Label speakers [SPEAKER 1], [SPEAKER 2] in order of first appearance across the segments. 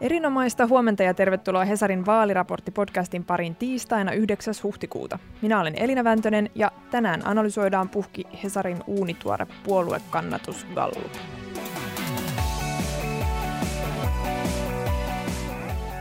[SPEAKER 1] Erinomaista huomenta ja tervetuloa Hesarin vaaliraportti-podcastin pariin tiistaina 9. huhtikuuta. Minä olen Elina Väntönen ja tänään analysoidaan puhki Hesarin uunituore puoluekannatus Gallup.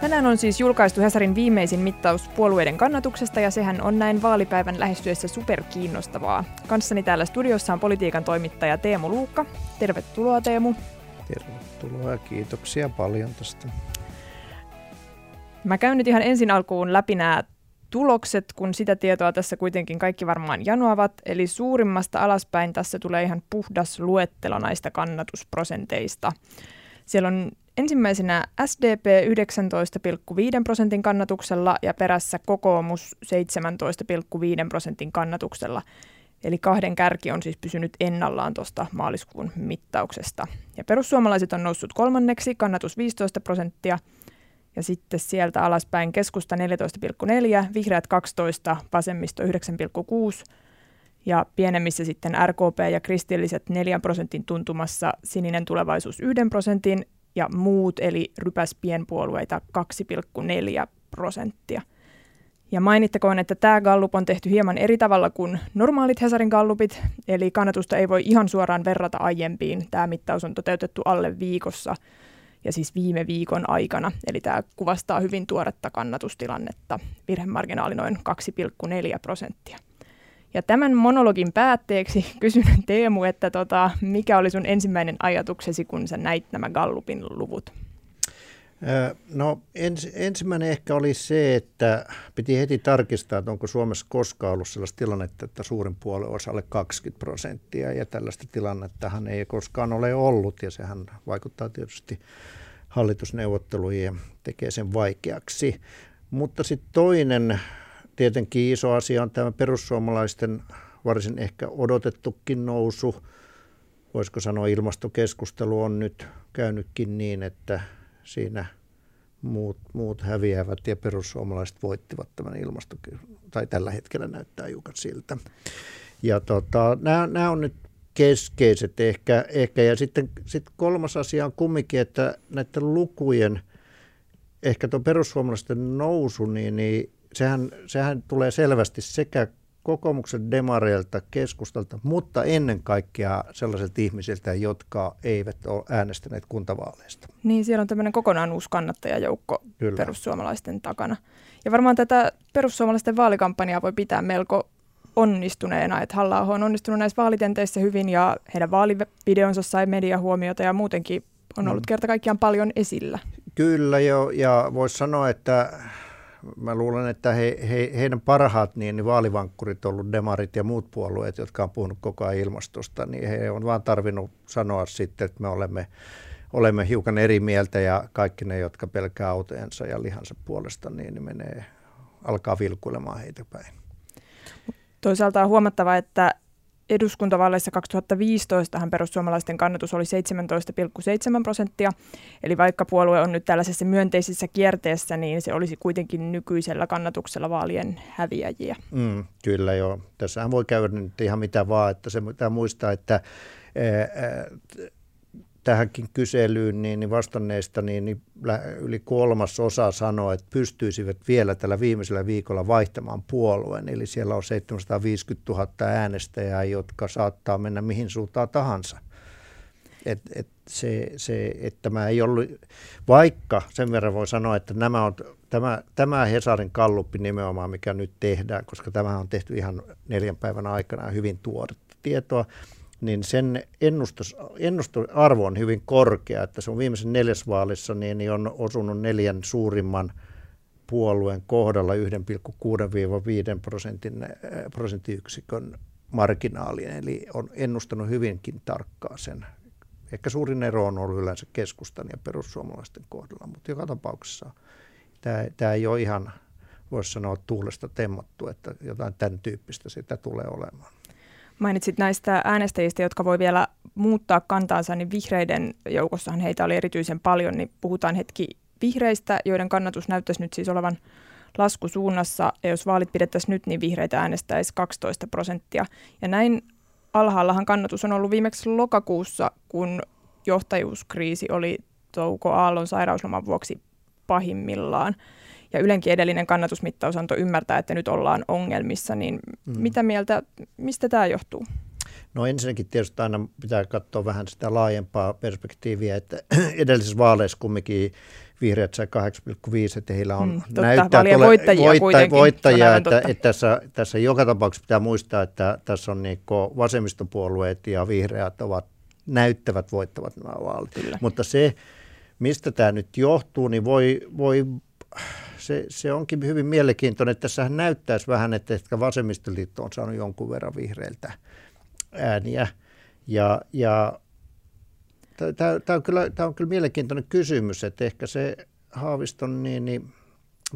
[SPEAKER 1] Tänään on siis julkaistu Hesarin viimeisin mittaus puolueiden kannatuksesta ja sehän on näin vaalipäivän lähestyessä superkiinnostavaa. Kanssani täällä studiossa on politiikan toimittaja Teemu Luukka. Tervetuloa Teemu.
[SPEAKER 2] Tervetuloa ja kiitoksia paljon tästä.
[SPEAKER 1] Mä käyn nyt ihan ensin alkuun läpi nämä tulokset, kun sitä tietoa tässä kuitenkin kaikki varmaan janoavat. Eli suurimmasta alaspäin tässä tulee ihan puhdas luettelo näistä kannatusprosenteista. Siellä on ensimmäisenä SDP 19,5 prosentin kannatuksella ja perässä kokoomus 17,5 prosentin kannatuksella. Eli kahden kärki on siis pysynyt ennallaan tuosta maaliskuun mittauksesta. Ja perussuomalaiset on noussut kolmanneksi, kannatus 15 prosenttia. Ja sitten sieltä alaspäin keskusta 14,4, vihreät 12, vasemmisto 9,6 ja pienemmissä sitten RKP ja kristilliset 4 prosentin tuntumassa, sininen tulevaisuus 1 prosentin ja muut eli rypäs pienpuolueita 2,4 prosenttia. Ja mainittakoon, että tämä gallup on tehty hieman eri tavalla kuin normaalit Hesarin gallupit, eli kannatusta ei voi ihan suoraan verrata aiempiin. Tämä mittaus on toteutettu alle viikossa ja siis viime viikon aikana, eli tämä kuvastaa hyvin tuoretta kannatustilannetta. Virhemarginaali noin 2,4 prosenttia. Ja tämän monologin päätteeksi kysyn Teemu, että tota, mikä oli sun ensimmäinen ajatuksesi, kun sä näit nämä Gallupin luvut?
[SPEAKER 2] No ens, ensimmäinen ehkä oli se, että piti heti tarkistaa, että onko Suomessa koskaan ollut sellaista tilannetta, että suurin puolue olisi alle 20 prosenttia ja tällaista tilannettahan ei koskaan ole ollut ja sehän vaikuttaa tietysti hallitusneuvotteluihin ja tekee sen vaikeaksi. Mutta sitten toinen tietenkin iso asia on tämä perussuomalaisten varsin ehkä odotettukin nousu. Voisiko sanoa ilmastokeskustelu on nyt käynytkin niin, että siinä muut, muut häviävät ja perussuomalaiset voittivat tämän ilmasto, tai tällä hetkellä näyttää hiukan siltä. Ja tota, nämä, nämä on nyt keskeiset ehkä, ehkä. ja sitten sit kolmas asia on kumminkin, että näiden lukujen, ehkä tuo perussuomalaisten nousu, niin, niin sehän, sehän tulee selvästi sekä kokoomuksen demareilta, keskustalta, mutta ennen kaikkea sellaisilta ihmisiltä, jotka eivät ole äänestäneet kuntavaaleista.
[SPEAKER 1] Niin, siellä on tämmöinen kokonaan uusi kannattajajoukko Kyllä. perussuomalaisten takana. Ja varmaan tätä perussuomalaisten vaalikampanjaa voi pitää melko onnistuneena, että halla on onnistunut näissä vaalitenteissa hyvin ja heidän vaalivideonsa sai mediahuomiota ja muutenkin on ollut mm. kerta kaikkiaan paljon esillä.
[SPEAKER 2] Kyllä jo, ja voisi sanoa, että mä luulen, että he, he, heidän parhaat niin, niin vaalivankkurit on ollut demarit ja muut puolueet, jotka on puhunut koko ajan ilmastosta, niin he on vaan tarvinnut sanoa sitten, että me olemme, olemme hiukan eri mieltä ja kaikki ne, jotka pelkää autojensa ja lihansa puolesta, niin, niin menee, alkaa vilkuilemaan heitä päin.
[SPEAKER 1] Toisaalta on huomattava, että eduskuntavaaleissa 2015 perussuomalaisten kannatus oli 17,7 prosenttia. Eli vaikka puolue on nyt tällaisessa myönteisessä kierteessä, niin se olisi kuitenkin nykyisellä kannatuksella vaalien häviäjiä.
[SPEAKER 2] Mm, kyllä joo. Tässähän voi käydä nyt ihan mitä vaan, että se pitää muistaa, että tähänkin kyselyyn niin, niin vastanneista niin, niin yli kolmas osa sanoo, että pystyisivät vielä tällä viimeisellä viikolla vaihtamaan puolueen. Eli siellä on 750 000 äänestäjää, jotka saattaa mennä mihin suuntaan tahansa. Et, et se, se, että tämä ei ollut, vaikka sen verran voi sanoa, että nämä on, tämä, tämä Hesarin kalluppi nimenomaan, mikä nyt tehdään, koska tämä on tehty ihan neljän päivän aikana hyvin tuoretta tietoa, niin sen ennustus, ennustusarvo on hyvin korkea, että se on viimeisen neljäsvaalissa niin, niin on osunut neljän suurimman puolueen kohdalla 1,6-5 prosentin, äh, prosenttiyksikön marginaalien, eli on ennustanut hyvinkin tarkkaa sen. Ehkä suurin ero on ollut yleensä keskustan ja perussuomalaisten kohdalla, mutta joka tapauksessa tämä, tämä ei ole ihan, voisi sanoa, tuulesta temmattu, että jotain tämän tyyppistä sitä tulee olemaan.
[SPEAKER 1] Mainitsit näistä äänestäjistä, jotka voi vielä muuttaa kantaansa, niin vihreiden joukossahan heitä oli erityisen paljon, niin puhutaan hetki vihreistä, joiden kannatus näyttäisi nyt siis olevan laskusuunnassa, ja jos vaalit pidettäisiin nyt, niin vihreitä äänestäisi 12 prosenttia. Ja näin alhaallahan kannatus on ollut viimeksi lokakuussa, kun johtajuuskriisi oli Touko Aallon sairausloman vuoksi pahimmillaan. Ja Ylenkin edellinen kannatusmittaus antoi ymmärtää, että nyt ollaan ongelmissa, niin mm. mitä mieltä, mistä tämä johtuu?
[SPEAKER 2] No ensinnäkin tietysti aina pitää katsoa vähän sitä laajempaa perspektiiviä, että edellisessä vaaleissa kumminkin vihreät sai 8,5, että heillä on mm, totta, näyttää tule, voittajia, voitta, voittajia että, että, että tässä, tässä joka tapauksessa pitää muistaa, että tässä on niin vasemmistopuolueet ja vihreät ovat näyttävät voittavat nämä vaalit. Kyllä. Mutta se, mistä tämä nyt johtuu, niin voi, voi se, se onkin hyvin mielenkiintoinen. Tässähän näyttäisi vähän, että ehkä vasemmistoliitto on saanut jonkun verran vihreiltä ääniä. Ja, ja Tämä on, kyllä, on kyllä mielenkiintoinen kysymys, että ehkä se Haaviston niin, niin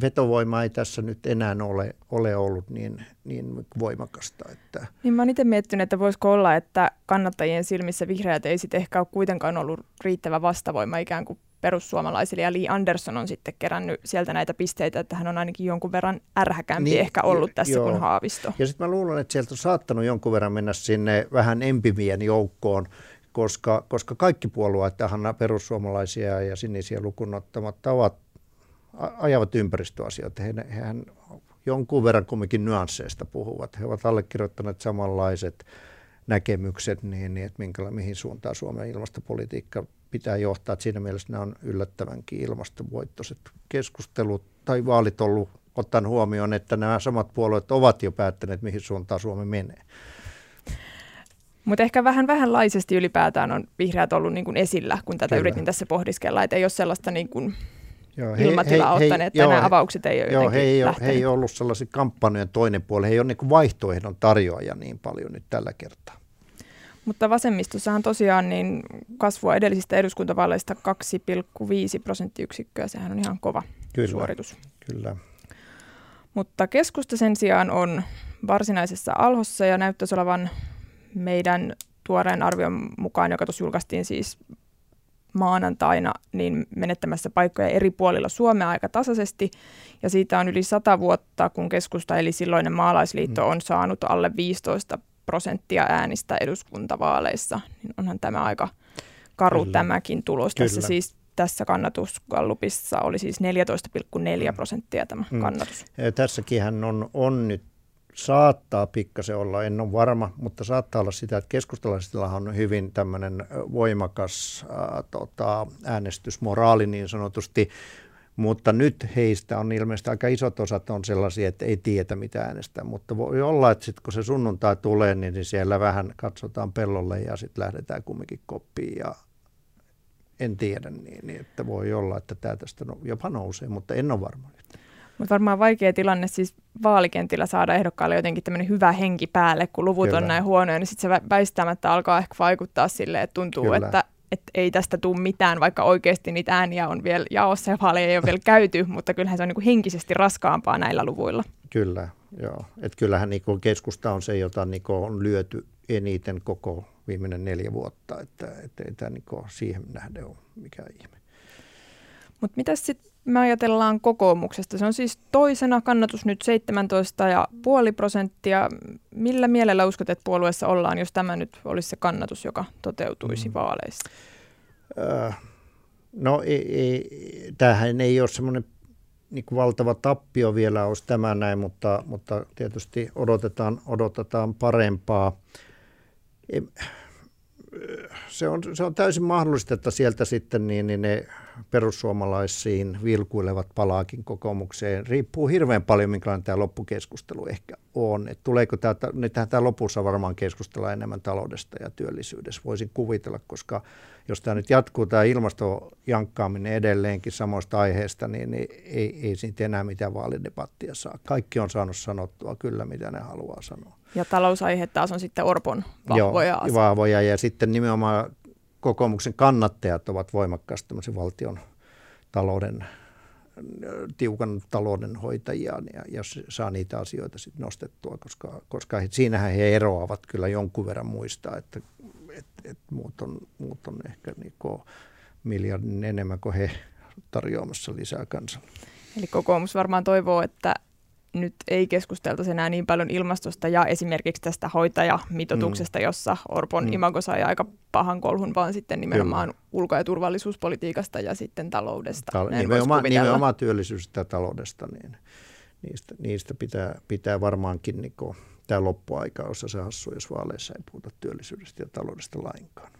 [SPEAKER 2] vetovoima ei tässä nyt enää ole, ole ollut niin, niin voimakasta. Että.
[SPEAKER 1] Niin mä oon itse miettinyt, että voisiko olla, että kannattajien silmissä vihreät ei sitten ehkä ole kuitenkaan ollut riittävä vastavoima ikään kuin perussuomalaisille, ja Lee Anderson on sitten kerännyt sieltä näitä pisteitä, että hän on ainakin jonkun verran ärhäkämpi niin, ehkä ollut tässä joo. kuin Haavisto.
[SPEAKER 2] Ja sitten mä luulen, että sieltä on saattanut jonkun verran mennä sinne vähän empivien joukkoon, koska, koska kaikki puolueet tähän perussuomalaisia ja sinisiä lukunottamatta ovat, ajavat ympäristöasioita. He, hehän jonkun verran kumminkin nyansseista puhuvat. He ovat allekirjoittaneet samanlaiset näkemykset, niin, niin että minkä, mihin suuntaan Suomen ilmastopolitiikka pitää johtaa. Että siinä mielessä nämä on yllättävänkin ilmastovoittoiset keskustelut tai vaalit ollut ottaen huomioon, että nämä samat puolueet ovat jo päättäneet, mihin suuntaan Suomi menee.
[SPEAKER 1] Mutta ehkä vähän vähänlaisesti ylipäätään on vihreät ollut niin kuin esillä, kun tätä Kyllä. yritin tässä pohdiskella, että ei ole sellaista niin kuin Joo, he, ilmatilaa he, ottaneet, he, tai joo, nämä avaukset ei ole joo, he ei, ole,
[SPEAKER 2] he ei ollut sellaisia kampanjojen toinen puoli, he ei ole niin vaihtoehdon tarjoaja niin paljon nyt tällä kertaa.
[SPEAKER 1] Mutta vasemmistossahan tosiaan niin kasvua edellisistä eduskuntavaaleista 2,5 prosenttiyksikköä, sehän on ihan kova kyllä, suoritus.
[SPEAKER 2] Kyllä.
[SPEAKER 1] Mutta keskusta sen sijaan on varsinaisessa alhossa ja näyttäisi olevan meidän tuoreen arvion mukaan, joka tuossa julkaistiin siis maanantaina, niin menettämässä paikkoja eri puolilla Suomea aika tasaisesti. Ja siitä on yli sata vuotta, kun keskusta eli silloinen maalaisliitto mm. on saanut alle 15 prosenttia äänistä eduskuntavaaleissa. Niin onhan tämä aika karu Kyllä. tämäkin tulos. Kyllä. Tässä siis tässä kannatuskallupissa oli siis 14,4 prosenttia tämä mm. kannatus.
[SPEAKER 2] Tässäkin hän on, on nyt saattaa pikkasen olla, en ole varma, mutta saattaa olla sitä, että keskustalaisilla on hyvin tämmöinen voimakas ää, tota, äänestysmoraali niin sanotusti, mutta nyt heistä on ilmeisesti aika isot osat on sellaisia, että ei tiedä mitä äänestää, mutta voi olla, että sitten kun se sunnuntai tulee, niin siellä vähän katsotaan pellolle ja sitten lähdetään kumminkin koppiin ja en tiedä, niin, niin että voi olla, että tämä tästä no, jopa nousee, mutta en ole varma.
[SPEAKER 1] Mutta varmaan vaikea tilanne siis vaalikentillä saada ehdokkaalle jotenkin tämmöinen hyvä henki päälle, kun luvut Kyllä. on näin huonoja, niin sitten se väistämättä alkaa ehkä vaikuttaa sille, että tuntuu, Kyllä. että että ei tästä tule mitään, vaikka oikeasti niitä ääniä on vielä jaossa ja vaaleja ei ole vielä käyty, mutta kyllähän se on niin kuin henkisesti raskaampaa näillä luvuilla.
[SPEAKER 2] Kyllä, joo. Et kyllähän niin kuin keskusta on se, jota niin kuin on lyöty eniten koko viimeinen neljä vuotta, että, että ei tämä niin kuin siihen nähden ole mikään ihme.
[SPEAKER 1] Mutta mitä sitten me ajatellaan kokoomuksesta? Se on siis toisena kannatus nyt 17,5 prosenttia. Millä mielellä uskot, että puolueessa ollaan, jos tämä nyt olisi se kannatus, joka toteutuisi mm. vaaleissa?
[SPEAKER 2] Äh, no ei, ei, tämähän ei ole semmoinen niin valtava tappio vielä olisi tämä näin, mutta, mutta tietysti odotetaan, odotetaan parempaa. Se on, se on täysin mahdollista, että sieltä sitten niin, niin ne perussuomalaisiin vilkuilevat palaakin kokoomukseen. Riippuu hirveän paljon, minkälainen tämä loppukeskustelu ehkä on. Et tuleeko tämä, nythän tämä lopussa varmaan keskustella enemmän taloudesta ja työllisyydestä, voisin kuvitella, koska jos tämä nyt jatkuu, tämä ilmastojankkaaminen edelleenkin samoista aiheista, niin, niin ei, ei siitä enää mitään vaalidebattia saa. Kaikki on saanut sanottua kyllä, mitä ne haluaa sanoa.
[SPEAKER 1] Ja talousaihe taas on sitten Orpon vahvoja Joo,
[SPEAKER 2] vahvoja ja sitten nimenomaan kokoomuksen kannattajat ovat voimakkaasti valtion talouden, tiukan talouden hoitajia ja, ja saa niitä asioita sitten nostettua, koska, koska he, siinähän he eroavat kyllä jonkun verran muista, että et, et muut, on, muut on ehkä niinku miljardin enemmän kuin he tarjoamassa lisää kansalle.
[SPEAKER 1] Eli kokoomus varmaan toivoo, että nyt ei keskusteltaisi enää niin paljon ilmastosta ja esimerkiksi tästä hoitajamitoituksesta, mm. jossa Orpon mm. imago sai aika pahan kolhun, vaan sitten nimenomaan Kyllä. ulko- ja turvallisuuspolitiikasta ja sitten taloudesta.
[SPEAKER 2] Tal- nimenomaan, nimenomaan työllisyydestä ja taloudesta, niin niistä, niistä pitää, pitää varmaankin niin tämä loppuaika, jossa se hassu, jos vaaleissa ei puhuta työllisyydestä ja taloudesta lainkaan.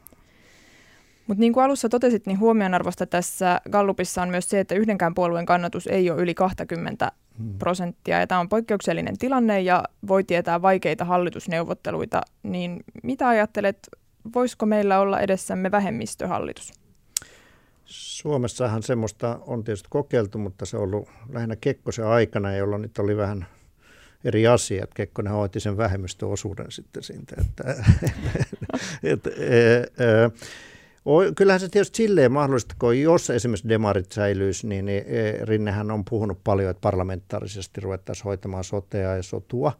[SPEAKER 1] Mutta niin kuin alussa totesit, niin huomionarvosta tässä Gallupissa on myös se, että yhdenkään puolueen kannatus ei ole yli 20 hmm. prosenttia. Ja tämä on poikkeuksellinen tilanne ja voi tietää vaikeita hallitusneuvotteluita. Niin mitä ajattelet, voisiko meillä olla edessämme vähemmistöhallitus?
[SPEAKER 2] Suomessahan semmoista on tietysti kokeiltu, mutta se on ollut lähinnä Kekkosen aikana, jolloin nyt oli vähän eri asiat. Kekkonen hoiti sen vähemmistöosuuden sitten siitä. Että, et, e, e, Kyllähän se tietysti silleen mahdollista, kun jos esimerkiksi demarit säilyisi, niin, niin Rinnehän on puhunut paljon, että parlamentaarisesti ruvettaisiin hoitamaan sotea ja sotua.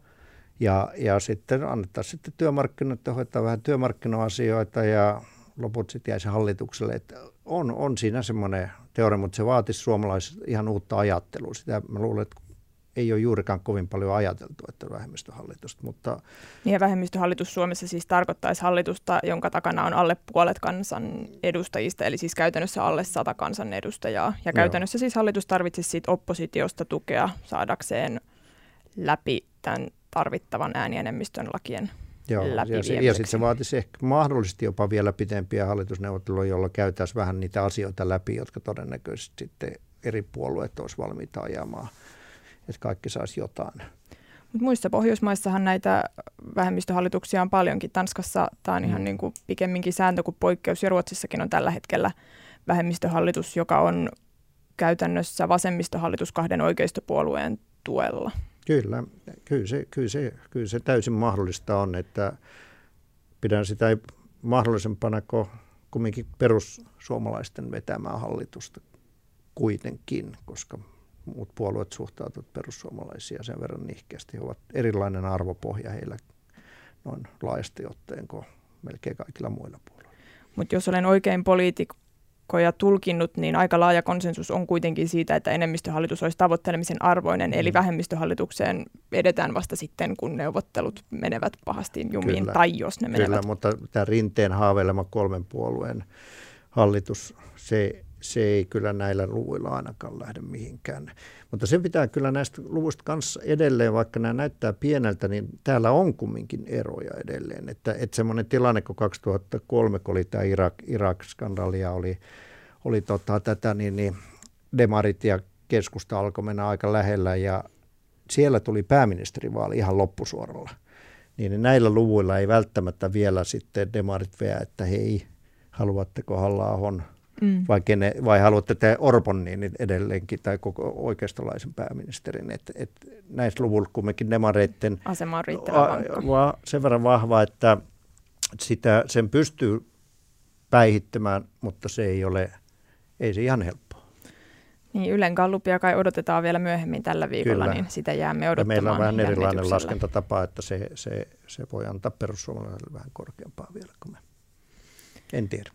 [SPEAKER 2] Ja, ja sitten annettaisiin sitten työmarkkinoita hoitaa vähän työmarkkinoasioita ja loput sitten jäisi hallitukselle. Että on, on siinä semmoinen teoria, mutta se vaatisi suomalaiset ihan uutta ajattelua. Sitä mä luulen, että ei ole juurikaan kovin paljon ajateltu, että vähemmistöhallitusta. Mutta...
[SPEAKER 1] Niin ja vähemmistöhallitus Suomessa siis tarkoittaisi hallitusta, jonka takana on alle puolet kansan edustajista, eli siis käytännössä alle sata kansanedustajaa. Ja käytännössä Joo. siis hallitus tarvitsisi siitä oppositiosta tukea saadakseen läpi tämän tarvittavan äänienemmistön lakien Joo,
[SPEAKER 2] ja, ja sitten se vaatisi ehkä mahdollisesti jopa vielä pitempiä hallitusneuvotteluja, joilla käytäisiin vähän niitä asioita läpi, jotka todennäköisesti sitten eri puolueet olisivat valmiita ajamaan että kaikki saisi jotain.
[SPEAKER 1] Mut muissa Pohjoismaissahan näitä vähemmistöhallituksia on paljonkin. Tanskassa tämä on ihan mm. niin kuin pikemminkin sääntö kuin poikkeus, ja Ruotsissakin on tällä hetkellä vähemmistöhallitus, joka on käytännössä vasemmistohallitus kahden oikeistopuolueen tuella.
[SPEAKER 2] Kyllä, kyllä se, kyllä se, kyllä se täysin mahdollista on, että pidän sitä mahdollisempana kuin kumminkin perussuomalaisten vetämää hallitusta kuitenkin, koska muut puolueet suhtautuvat perussuomalaisia sen verran nihkeästi. He ovat erilainen arvopohja heillä noin laajasti otteen kuin melkein kaikilla muilla puolueilla.
[SPEAKER 1] Mutta jos olen oikein poliitikkoja tulkinnut, niin aika laaja konsensus on kuitenkin siitä, että enemmistöhallitus olisi tavoittelemisen arvoinen, mm. eli vähemmistöhallitukseen edetään vasta sitten, kun neuvottelut menevät pahasti jumiin, kyllä, tai jos ne menevät.
[SPEAKER 2] Kyllä, mutta tämä rinteen haaveilema kolmen puolueen hallitus, se se ei kyllä näillä luvuilla ainakaan lähde mihinkään. Mutta se pitää kyllä näistä luvuista kanssa edelleen, vaikka nämä näyttää pieneltä, niin täällä on kumminkin eroja edelleen. Että, että semmoinen tilanne, kun 2003, kun oli tämä Irak, Irak-skandaali ja oli, oli tota, tätä, niin, niin demarit ja keskusta alkoi mennä aika lähellä ja siellä tuli pääministerivaali ihan loppusuoralla. Niin näillä luvuilla ei välttämättä vielä sitten demarit veä, että hei, haluatteko halla mm. vai, kene, vai haluatte te Orpon niin edelleenkin tai koko oikeistolaisen pääministerin. Et, et näissä luvuilla kumminkin demareitten
[SPEAKER 1] asema on
[SPEAKER 2] va, sen verran vahva, että sitä, sen pystyy päihittämään, mutta se ei ole, ei se ihan helppoa.
[SPEAKER 1] Niin, Ylen gallupia kai odotetaan vielä myöhemmin tällä viikolla, Kyllä. niin sitä jäämme odottamaan.
[SPEAKER 2] Ja meillä on vähän erilainen laskentatapa, että se, se, se voi antaa perussuomalaisille vähän korkeampaa vielä kuin me. En tiedä.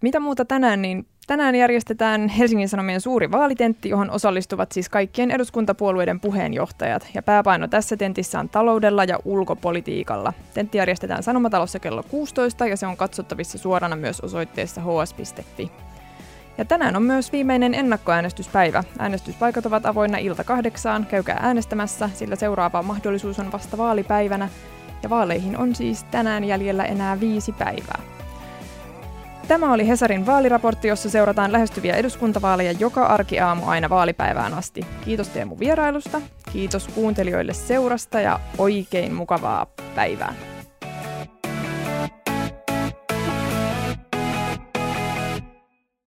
[SPEAKER 1] Mitä muuta tänään, niin tänään järjestetään Helsingin Sanomien suuri vaalitentti, johon osallistuvat siis kaikkien eduskuntapuolueiden puheenjohtajat. Ja pääpaino tässä tentissä on taloudella ja ulkopolitiikalla. Tentti järjestetään Sanomatalossa kello 16 ja se on katsottavissa suorana myös osoitteessa hs.fi. Ja tänään on myös viimeinen ennakkoäänestyspäivä. Äänestyspaikat ovat avoinna ilta kahdeksaan. Käykää äänestämässä, sillä seuraava mahdollisuus on vasta vaalipäivänä. Ja vaaleihin on siis tänään jäljellä enää viisi päivää. Tämä oli Hesarin vaaliraportti, jossa seurataan lähestyviä eduskuntavaaleja joka arkiaamu aina vaalipäivään asti. Kiitos Teemu vierailusta, kiitos kuuntelijoille seurasta ja oikein mukavaa päivää.